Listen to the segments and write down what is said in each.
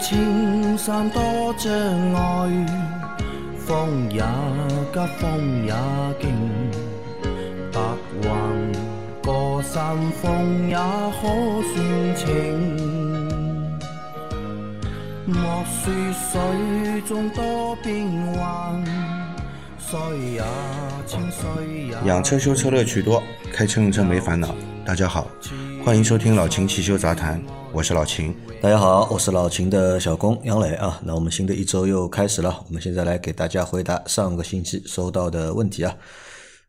青山多障碍，风也急，风也劲，白云过山峰也可算情。莫说水中多变幻，水也清，水也养车修车乐趣多，开车用车没烦恼。大家好，欢迎收听老秦汽修杂谈，我是老秦。大家好，我是老秦的小工杨磊啊。那我们新的一周又开始了，我们现在来给大家回答上个星期收到的问题啊。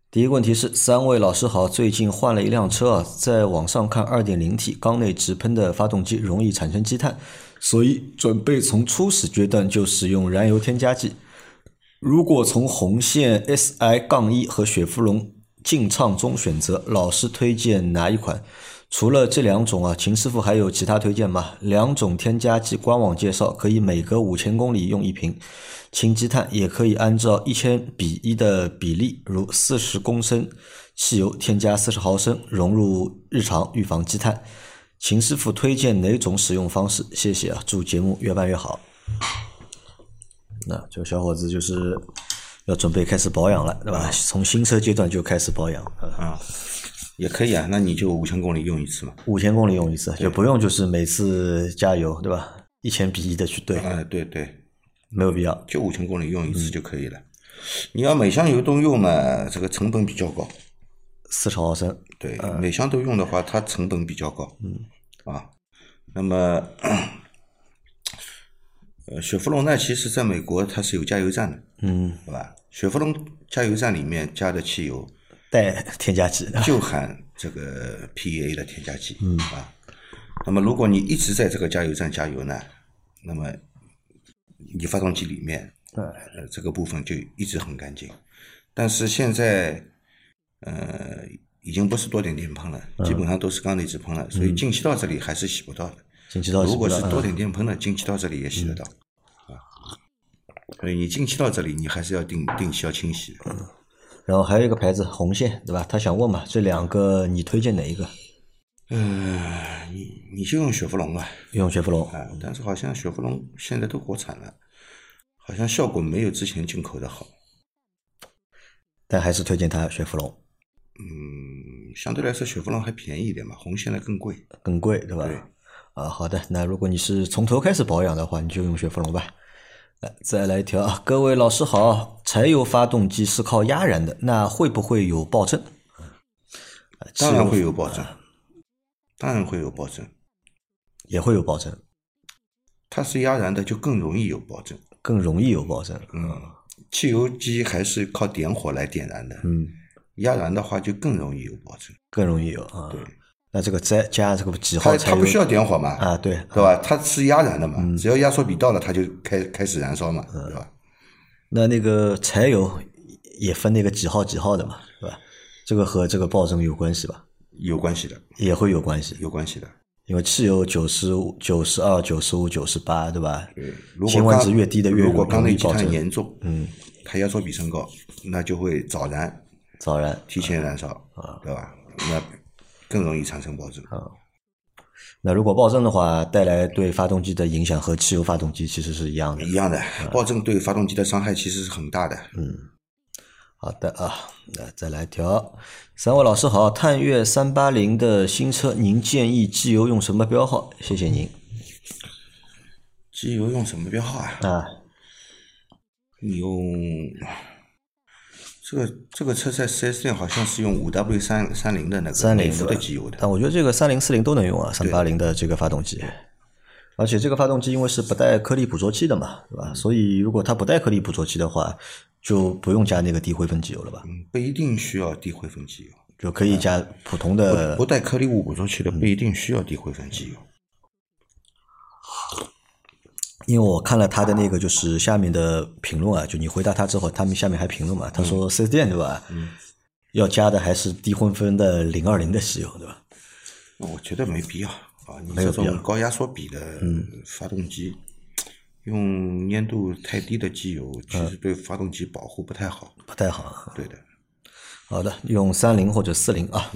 第一个问题是，三位老师好，最近换了一辆车啊，在网上看 2.0T 缸内直喷的发动机容易产生积碳，所以准备从初始阶段就使用燃油添加剂。如果从红线 SI 杠一和雪佛龙劲畅中选择，老师推荐哪一款？除了这两种啊，秦师傅还有其他推荐吗？两种添加剂官网介绍，可以每隔五千公里用一瓶，清积碳也可以按照一千比一的比例，如四十公升汽油添加四十毫升，融入日常预防积碳。秦师傅推荐哪种使用方式？谢谢啊，祝节目越办越好。那这个小伙子就是要准备开始保养了，对吧？从新车阶段就开始保养，啊，也可以啊，那你就五千公里用一次嘛。五千公里用一次，就不用就是每次加油，对吧？一千比一的去兑，哎，对对，没有必要。就五千公里用一次就可以了。你要每箱油都用嘛，这个成本比较高。四十毫升，对，每箱都用的话，它成本比较高。嗯。啊，那么，呃，雪佛龙呢，其实在美国它是有加油站的，嗯，对吧？雪佛龙加油站里面加的汽油带添加剂，就含这个 PEA 的添加剂，嗯啊。那么如果你一直在这个加油站加油呢，那么你发动机里面呃这个部分就一直很干净。但是现在呃已经不是多点电喷了，基本上都是缸内直喷了，所以进气道这里还是洗不到的。进气道如果是多点电喷的，进气道这里也洗得到啊。所以你进气道这里你还是要定定期要清洗的。然后还有一个牌子红线，对吧？他想问嘛，这两个你推荐哪一个？呃，你你就用雪佛龙吧，用雪佛龙，啊，但是好像雪佛龙现在都国产了，好像效果没有之前进口的好。但还是推荐他雪佛龙，嗯，相对来说雪佛龙还便宜一点嘛，红线的更贵。更贵，对吧？对啊，好的，那如果你是从头开始保养的话，你就用雪佛龙吧。来，再来一条啊，各位老师好，柴油发动机是靠压燃的，那会不会有爆震？啊当然会有爆震，当然会有爆震。也会有爆震，它是压燃的，就更容易有爆震。更容易有爆震。嗯，汽油机还是靠点火来点燃的，嗯，压燃的话就更容易有爆震。更容易有啊。对，那这个再加这个几号柴油？它它不需要点火嘛？啊，对，对吧？它是压燃的嘛，嗯只要压缩比到了，它就开开始燃烧嘛，对吧？那那个柴油也分那个几号几号的嘛，是吧？这个和这个爆增有关系吧？有关系的，也会有关系，有关系的。因为汽油九十五、九十二、九十五、九十八，对吧？对，如果千万缸值越低的越如果缸内积。碳严重，嗯，它压缩比升高，那就会早燃，早燃提前燃烧，啊对吧？那更容易产生爆震啊。那如果爆震的话，带来对发动机的影响和汽油发动机其实是一样的。一样的，爆震对发动机的伤害其实是很大的。嗯好的啊，那再来一条。三位老师好，探岳三八零的新车，您建议机油用什么标号？谢谢您机油用什么标号啊？啊。你用这个这个车在四 S 店好像是用五 W 三三零的那个三零的机油的，但我觉得这个三零四零都能用啊，三八零的这个发动机。而且这个发动机因为是不带颗粒捕捉器的嘛，对吧？所以如果它不带颗粒捕捉器的话，就不用加那个低灰分机油了吧？嗯不一定需要低灰分机油。就可以加普通的不带颗粒物捕捉器的不一定需要低灰分机油。因为我看了他的那个就是下面的评论啊，就你回答他之后，他们下面还评论嘛，他说四 S 店对吧？嗯，要加的还是低混分的零二零的机油对吧？我觉得没必要啊，你这种高压缩比的发动机，用粘度太低的机油，其实对发动机保护不太好。不太好啊。对的，好的，用三零或者四零啊。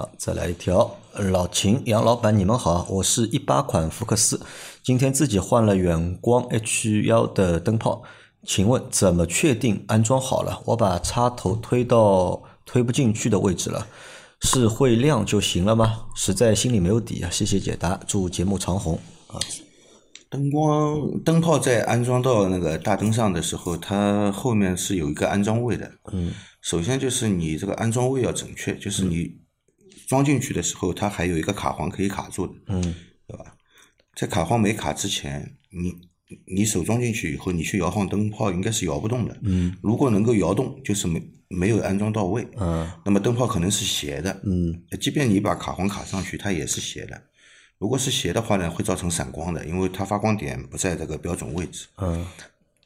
好，再来一条，老秦杨老板，你们好，我是一八款福克斯，今天自己换了远光 H 幺的灯泡，请问怎么确定安装好了？我把插头推到推不进去的位置了，是会亮就行了吗？实在心里没有底啊，谢谢解答，祝节目长红啊。灯光灯泡在安装到那个大灯上的时候，它后面是有一个安装位的。嗯，首先就是你这个安装位要准确，就是你装进去的时候，它还有一个卡簧可以卡住的。嗯，对吧？在卡簧没卡之前，你你手装进去以后，你去摇晃灯泡应该是摇不动的。嗯，如果能够摇动，就是没没有安装到位。嗯，那么灯泡可能是斜的。嗯，即便你把卡簧卡上去，它也是斜的。如果是斜的话呢，会造成闪光的，因为它发光点不在这个标准位置，嗯，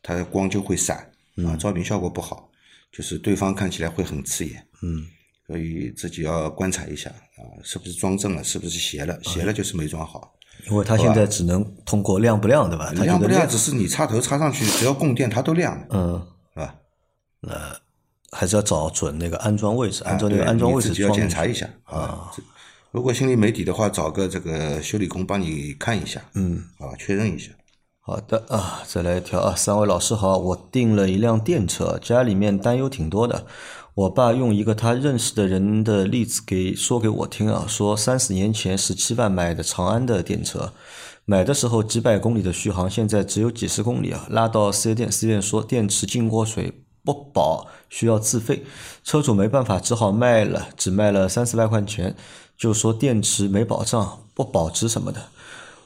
它的光就会闪，啊，照明效果不好，就是对方看起来会很刺眼，嗯，所以自己要观察一下啊，是不是装正了，是不是斜了，斜了就是没装好，因为它现在只能通过亮不亮，对吧？它亮不亮只是你插头插上去，只要供电它都亮，嗯，是吧？还是要找准那个安装位置，啊按照那个安装位置你自己要检查一下啊。如果心里没底的话，找个这个修理工帮你看一下，嗯，啊，确认一下。好的啊，再来一条啊，三位老师好，我订了一辆电车，家里面担忧挺多的。我爸用一个他认识的人的例子给说给我听啊，说三十年前十七万买的长安的电车，买的时候几百公里的续航，现在只有几十公里啊，拉到四 S 店，四 S 店说电池进过水不保，需要自费，车主没办法，只好卖了，只卖了三四万块钱，就说电池没保障，不保值什么的。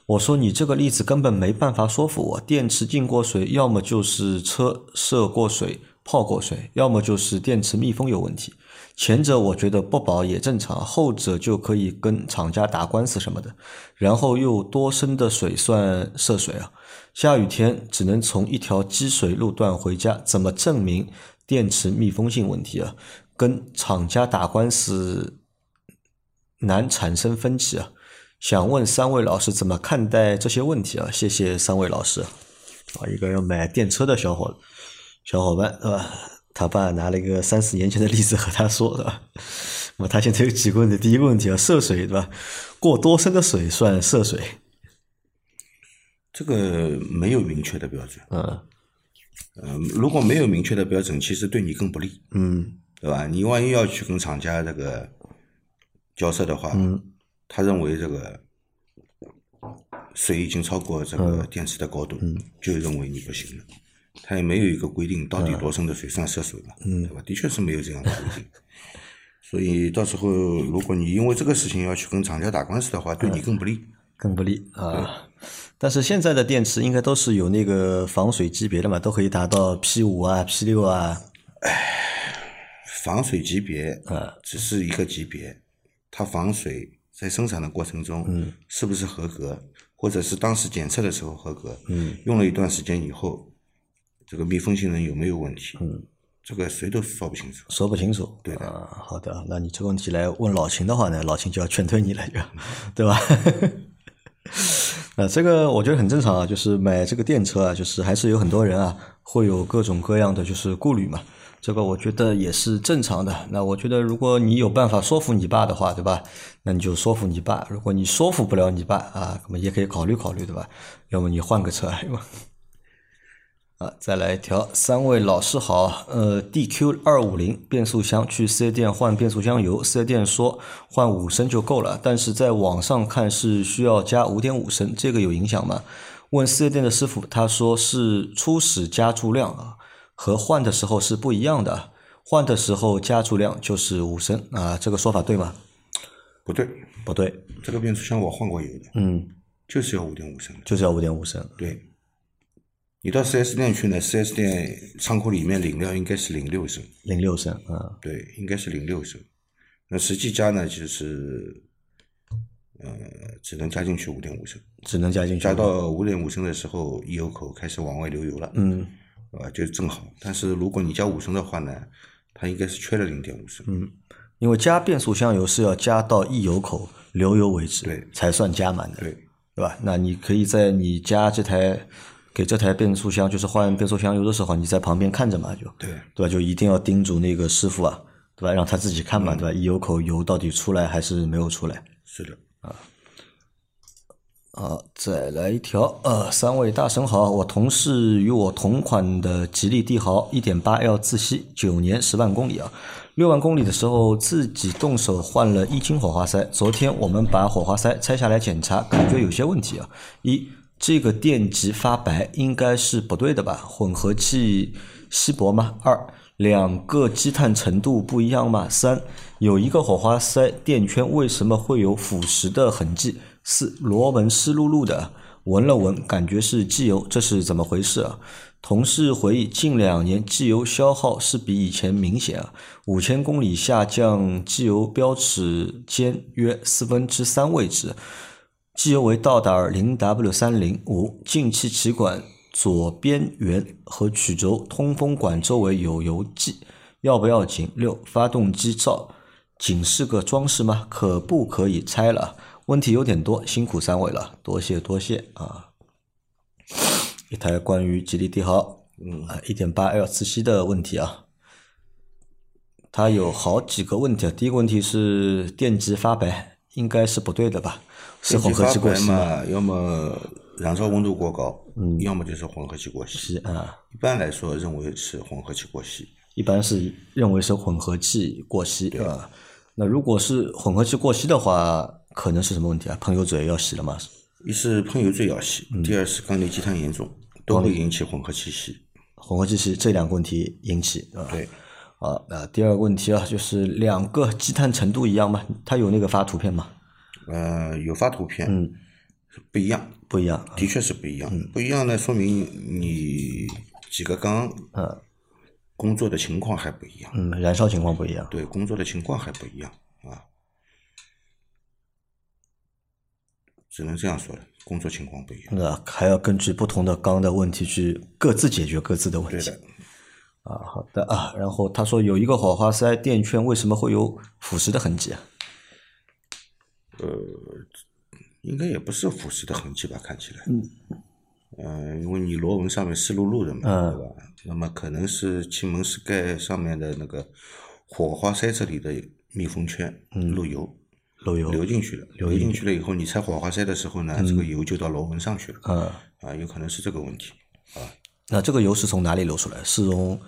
我说你这个例子根本没办法说服我，电池进过水，要么就是车涉过水、泡过水，要么就是电池密封有问题。前者我觉得不保也正常，后者就可以跟厂家打官司什么的。然后又多深的水算涉水啊？下雨天只能从一条积水路段回家，怎么证明电池密封性问题啊？跟厂家打官司难产生分歧啊？想问三位老师怎么看待这些问题啊？谢谢三位老师。啊，一个要买电车的小伙子小伙伴，对吧？他爸拿了一个三四年前的例子和他说，对吧？那么他现在有几个问题，第一个问题啊，涉水，对吧？过多深的水算涉水？这个没有明确的标准。嗯嗯，如果没有明确的标准，其实对你更不利，嗯对吧？你万一要去跟厂家这个交涉的话，嗯他认为这个水已经超过这嗯个电池的高度，就认为你不行了。他也没有一个规定到底多深的水算涉水嘛，嗯对吧？的确是没有这样的规定。所以到时候如果你因为这个事情要去跟厂家打官司的话，对你更不利。更不利啊。但是现在的电池应该都是有那个防水级别的嘛，都可以达到 P 五啊、P 六啊。防水级别啊只是一个级别，它防水在生产的过程中，嗯是不是合格，或者是当时检测的时候合格，嗯用了一段时间以后，这个密封性能有没有问题，嗯，这个谁都说不清楚。说不清楚。对的啊，好的，那你这个问题来问老秦的话呢，老秦就要劝退你了，就 对吧？啊，这个我觉得很正常啊，就是买这个电车啊，就是还是有很多人啊会有各种各样的就是顾虑嘛，这个我觉得也是正常的。那我觉得如果你有办法说服你爸的话，对吧？那你就说服你爸。如果你说服不了你爸啊，那么也可以考虑考虑，对吧？要么你换个车，对吧？啊，再来一条，三位老师好，呃，DQ 二五零变速箱去四 S 店换变速箱油，四 S 店说换五升就够了，但是在网上看是需要加五点五升，这个有影响吗？问四 S 店的师傅，他说是初始加注量啊，和换的时候是不一样的，换的时候加注量就是五升啊，这个说法对吗？不对，不对，这个变速箱我换过油的，嗯，就是要五点五升。就是要五点五升，对，你到 4S 店去呢，4S 店仓库里面领料应该是零六升，零六升啊，对，应该是零六升。那实际加呢，就是呃，只能加进去五点五升。只能加进去，加到五点五升的时候，一油口开始往外流油了，嗯啊，就正好。但是如果你加五升的话呢，它应该是缺了零点五升。嗯，因为加变速箱油是要加到溢油口流油为止，对才算加满的，对，对吧？那你可以在你加这台给这台变速箱，就是换变速箱油的时候，你在旁边看着嘛，就对对吧？就一定要叮嘱那个师傅啊，对吧？让他自己看嘛，对吧？一油口油到底出来还是没有出来？是的啊。好，再来一条。呃，三位大神好，我同事与我同款的吉利帝豪1.8 L 自吸，九年十万公里啊，六万公里的时候自己动手换了一斤火花塞。昨天我们把火花塞拆下来检查，感觉有些问题啊。一，这个电极发白，应该是不对的吧？混合气稀薄吗？二，两个积碳程度不一样吗？三，有一个火花塞垫圈为什么会有腐蚀的痕迹？四螺纹湿漉漉的，闻了闻，感觉是机油，这是怎么回事啊？同事回忆，近两年机油消耗是比以前明显啊，五千公里下降，机油标尺间约四分之三位置，机油为道达尔零 W 三零五，进气歧管左边缘和曲轴通风管周围有油迹，要不要紧？六发动机罩仅是个装饰吗？可不可以拆了？问题有点多，辛苦三位了，多谢多谢啊！一台关于吉利帝豪，嗯，一点八 L 自吸的问题啊，它有好几个问题啊。第一个问题是电机发白，应该是不对的吧？是混合气过稀嘛？要么燃烧温度过高，嗯，要么就是混合气过稀啊。一般来说，认为是混合气过稀。一般是认为是混合气过稀啊。那如果是混合气过稀的话，可能是什么问题啊？喷油嘴要洗了吗？一是喷油嘴要洗，第二是缸内积碳严重，都会引起混合气稀。混合气稀这两个问题引起啊？对。啊，那第二个问题啊，就是两个积碳程度一样吗？它有那个发图片吗？呃，有发图片，嗯，不一样，不一样，的确是不一样。不一样呢，说明你几个缸，嗯，工作的情况还不一样。嗯，燃烧情况不一样。对，工作的情况还不一样啊。只能这样说了，工作情况不一样。那还要根据不同的缸的问题去各自解决各自的问题。对的。啊，好的啊。然后他说有一个火花塞垫圈为什么会有腐蚀的痕迹啊？呃，应该也不是腐蚀的痕迹吧？看起来。嗯。呃，因为你螺纹上面湿漉漉的嘛，对吧？那么可能是气门室盖上面的那个火花塞这里的密封圈漏油。漏油流进去了，流进去了以后，你拆火花塞的时候呢，这个油就到螺纹上去了。嗯，啊，有可能是这个问题。啊，那这个油是从哪里流出来？是从呃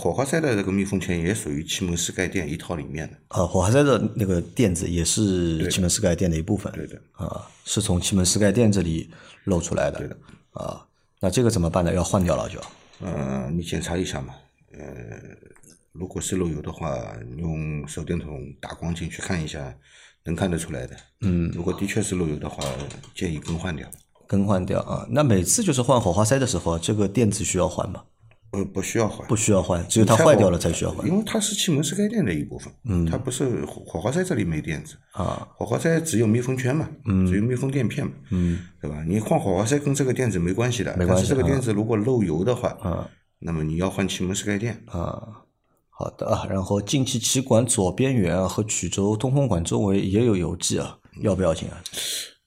火花塞的这个密封圈也属于气门室盖垫一套里面的。啊，火花塞的那个垫子也是气门室盖垫的一部分。对的。啊，是从气门室盖垫这里漏出来的。对的。啊，那这个怎么办呢？要换掉了就。嗯，你检查一下嘛。呃。如果是漏油的话，用手电筒打光进去看一下，能看得出来的。嗯，如果的确是漏油的话，建议更换掉。更换掉啊？那每次就是换火花塞的时候，这个垫子需要换吗？呃，不需要换，不需要换，只有它坏掉了才需要换。因为它是气门室盖垫的一部分，嗯，它不是火花塞这里没垫子啊。火花塞只有密封圈嘛，嗯，只有密封垫片嘛，嗯，对吧？你换火花塞跟这个垫子没关系的，没关系。这个垫子如果漏油的话，啊，那么你要换气门室盖垫啊。好的啊，然后进气歧管左边缘和曲轴通风管周围也有油迹啊，要不要紧啊？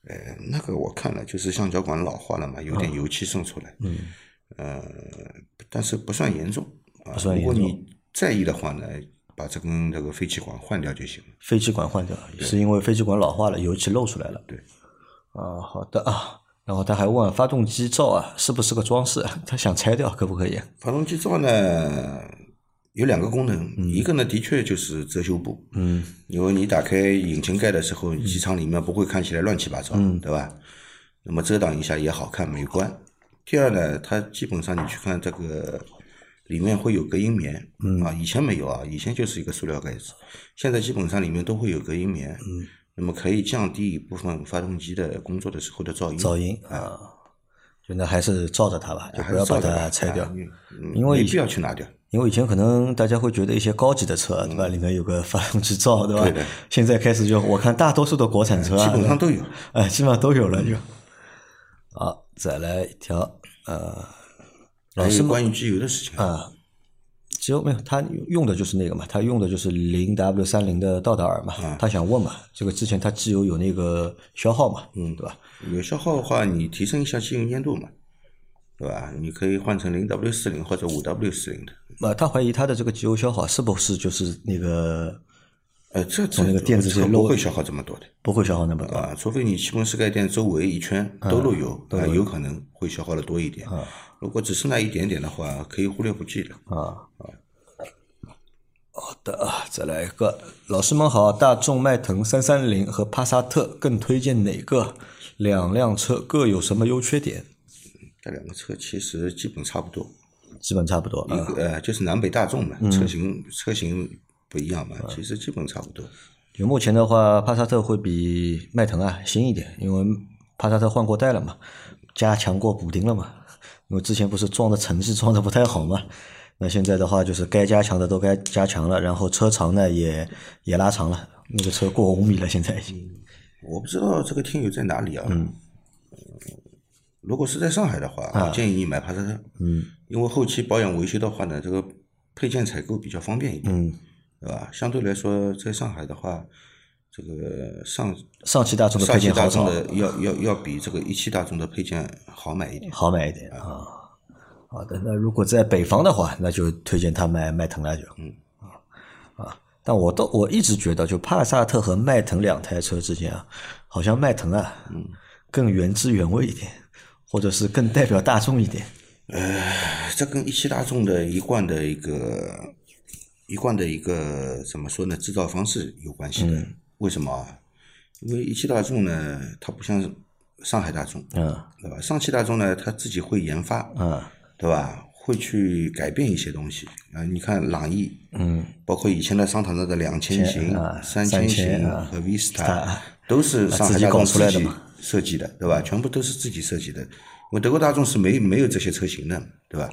呃，那个我看了，就是橡胶管老化了嘛，有点油漆渗出来。嗯。呃，但是不算严重啊。不算严重。如果你在意的话呢，把这根这个废气管换掉就行了。废气管换掉，是因为废气管老化了，油漆漏出来了。对。啊，好的啊。然后他还问发动机罩啊，是不是个装饰？他想拆掉，可不可以？发动机罩呢？有两个功能，一个呢的确就是遮羞布，嗯，因为你打开引擎盖的时候，机舱里面不会看起来乱七八糟，对吧？那么遮挡一下也好看美观。第二呢，它基本上你去看这个里面会有隔音棉，啊，以前没有啊，以前就是一个塑料盖子，现在基本上里面都会有隔音棉，嗯，那么可以降低一部分发动机的工作的时候的噪音，噪音啊，就那还是罩着它吧，就不要把它拆掉，因为没必要去拿掉。因为以前可能大家会觉得一些高级的车，对吧？里面有个发动机罩，对吧？对的。现在开始就我看大多数的国产车啊，基本上都有，哎，基本上都有了就。好，再来一条，呃，老师关于机油的事情啊，机油没有，他用的就是那个嘛，他用的就是零 W 三零的道达尔嘛，他想问嘛，这个之前他机油有那个消耗嘛，嗯，对吧？有消耗的话，你提升一下机油粘度嘛。对吧？你可以换成零 W 四零或者五 W 四零的。呃，他怀疑他的这个机油消耗是不是就是那个呃，这从那个电子这这漏个不会消耗这么多的不会消耗那么多？啊，除非你气门室盖垫周围一圈都漏油，啊，有可能会消耗的多一点。如果只剩那一点点的话，可以忽略不计的。啊，好的啊，再来一个，老师们好，大众迈腾三三零和帕萨特更推荐哪个？两辆车各有什么优缺点？这两个车其实基本差不多，基本差不多一啊。个呃就是南北大众嘛，车型车型不一样嘛，其实基本差不多。就目前的话，帕萨特会比迈腾啊新一点，因为帕萨特换过代了嘛，加强过补丁了嘛。因为之前不是装的成绩装的不太好嘛，那现在的话就是该加强的都该加强了，然后车长呢也也拉长了，那个车过五米了，现在已经。我不知道这个听友在哪里啊。嗯。如果是在上海的话，我建议你买帕萨特。嗯。因为后期保养维修的话呢，这个配件采购比较方便一点。嗯。对吧？相对来说，在上海的话，这个上上汽大众的配上汽大件好找，众的要要要比这个一汽大众的配件好买一点。好买一点啊。好的，那如果在北方的话，那就推荐他买迈腾了就。嗯。啊啊，但我都我一直觉得，就帕萨特和迈腾两台车之间啊，好像迈腾啊，嗯，更原汁原味一点，或者是更代表大众一点。呃这跟一汽大众的一贯的一个一贯的一个怎么说呢？制造方式有关系的。嗯为什么啊？因为一汽大众呢，它不像上海大众，嗯对吧？上汽大众呢，它自己会研发，嗯对吧？会去改变一些东西啊。你看朗逸，嗯，包括以前的桑塔纳的两千型啊、三3000型啊和 Vista，它都是上海大众自己设计的，对吧？全部都是自己设计的。因为德国大众是没没有这些车型的，对吧？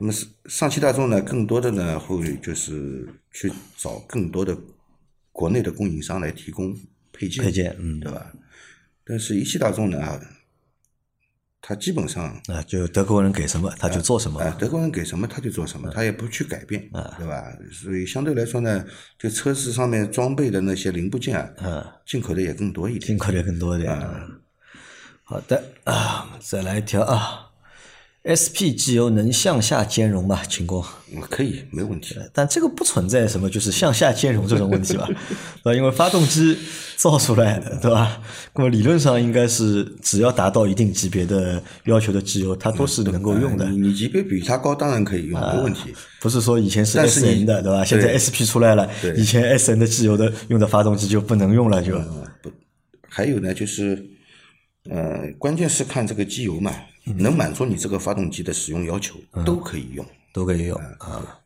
那么是上汽大众呢，更多的呢会就是去找更多的国内的供应商来提供配件，配件嗯对吧？但是一汽大众呢，啊它基本上啊，就德国人给什么他就做什么。啊，德国人给什么他就做什么，他也不去改变，啊对吧？所以相对来说呢，就车子上面装备的那些零部件啊，嗯进口的也更多一点进。口的更多一点。嗯好的啊，再来一条啊，SP 机油能向下兼容吗？秦工，嗯可以，没问题。但这个不存在什么就是向下兼容这种问题吧？对吧？因为发动机造出来，对吧？那么理论上应该是只要达到一定级别的要求的机油，它都是能够用的你。你级别比它高，当然可以用，没问题。不是说以前是 S 你 N 的，对吧？现在 S P 出来了，对以前 S N 的机油的用的发动机就不能用了，就还有呢，就是呃，关键是看这个机油嘛，能满足你这个发动机的使用要求，都可以用。都可以用啊。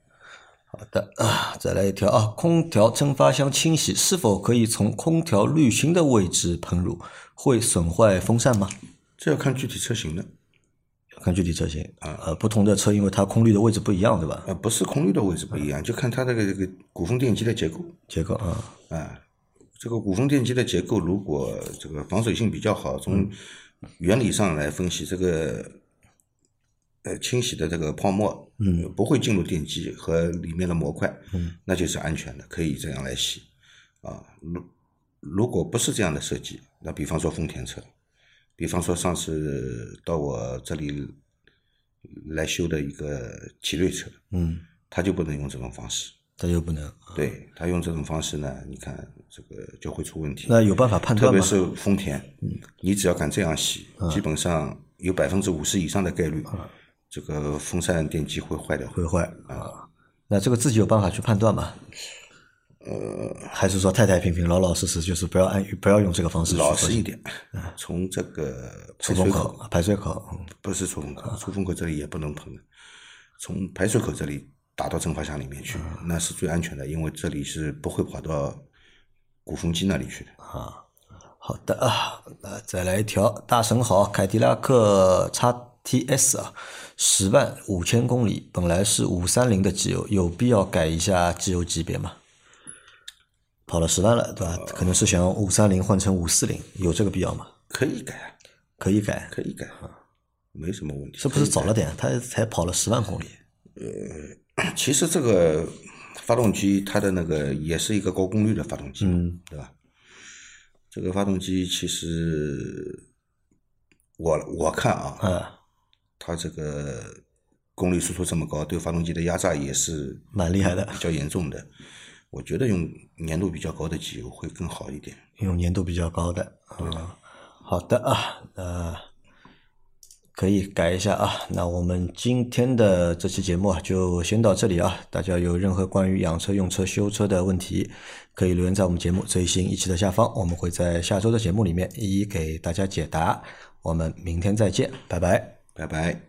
好的啊，再来一条啊，空调蒸发箱清洗是否可以从空调滤芯的位置喷入？会损坏风扇吗？这要看具体车型的，看具体车型啊，呃，不同的车因为它空滤的位置不一样，对吧？呃，不是空滤的位置不一样，就看它这个这个鼓风电机的结构。结构啊，啊，这个鼓风电机的结构如果这个防水性比较好，从原理上来分析，这个呃清洗的这个泡沫，嗯，不会进入电机和里面的模块，嗯，那就是安全的，可以这样来洗。啊，如如果不是这样的设计，那比方说丰田车，比方说上次到我这里来修的一个奇瑞车，嗯，他就不能用这种方式。它就不能。对他用这种方式呢，你看这个就会出问题。那有办法判断吗？特别是丰田，你只要敢这样洗，基本上有百分之五十以上的概率，这个风扇电机会坏掉。会坏啊。那这个自己有办法去判断吗？呃，还是说太太平平、老老实实，就是不要按不要用这个方式去老实一点，从这个出风口、排水口，嗯不是出风口，出风口这里也不能喷的，从排水口这里打到蒸发箱里面去，那是最安全的，因为这里是不会跑到鼓风机那里去的。啊好的啊，那再来一条，大神好，凯迪拉克 XTS 啊，十万五千公里，本来是五三零的机油，有必要改一下机油级别吗？跑了十万了，对吧？可能是想五三零换成五四零，有这个必要吗？可以改啊，可以改，可以改啊，没什么问题。是不是早了点？他才跑了十万公里，其实这个发动机它的那个也是一个高功率的发动机，嗯，对吧？这个发动机其实我我看啊，嗯它这个功率输出这么高，对发动机的压榨也是蛮厉害的，比较严重的。我觉得用粘度比较高的机油会更好一点。用粘度比较高的，啊，好的啊，呃，可以改一下啊。那我们今天的这期节目啊，就先到这里啊。大家有任何关于养车、用车、修车的问题，可以留言在我们节目最新一期的下方，我们会在下周的节目里面一一给大家解答。我们明天再见，拜拜，拜拜。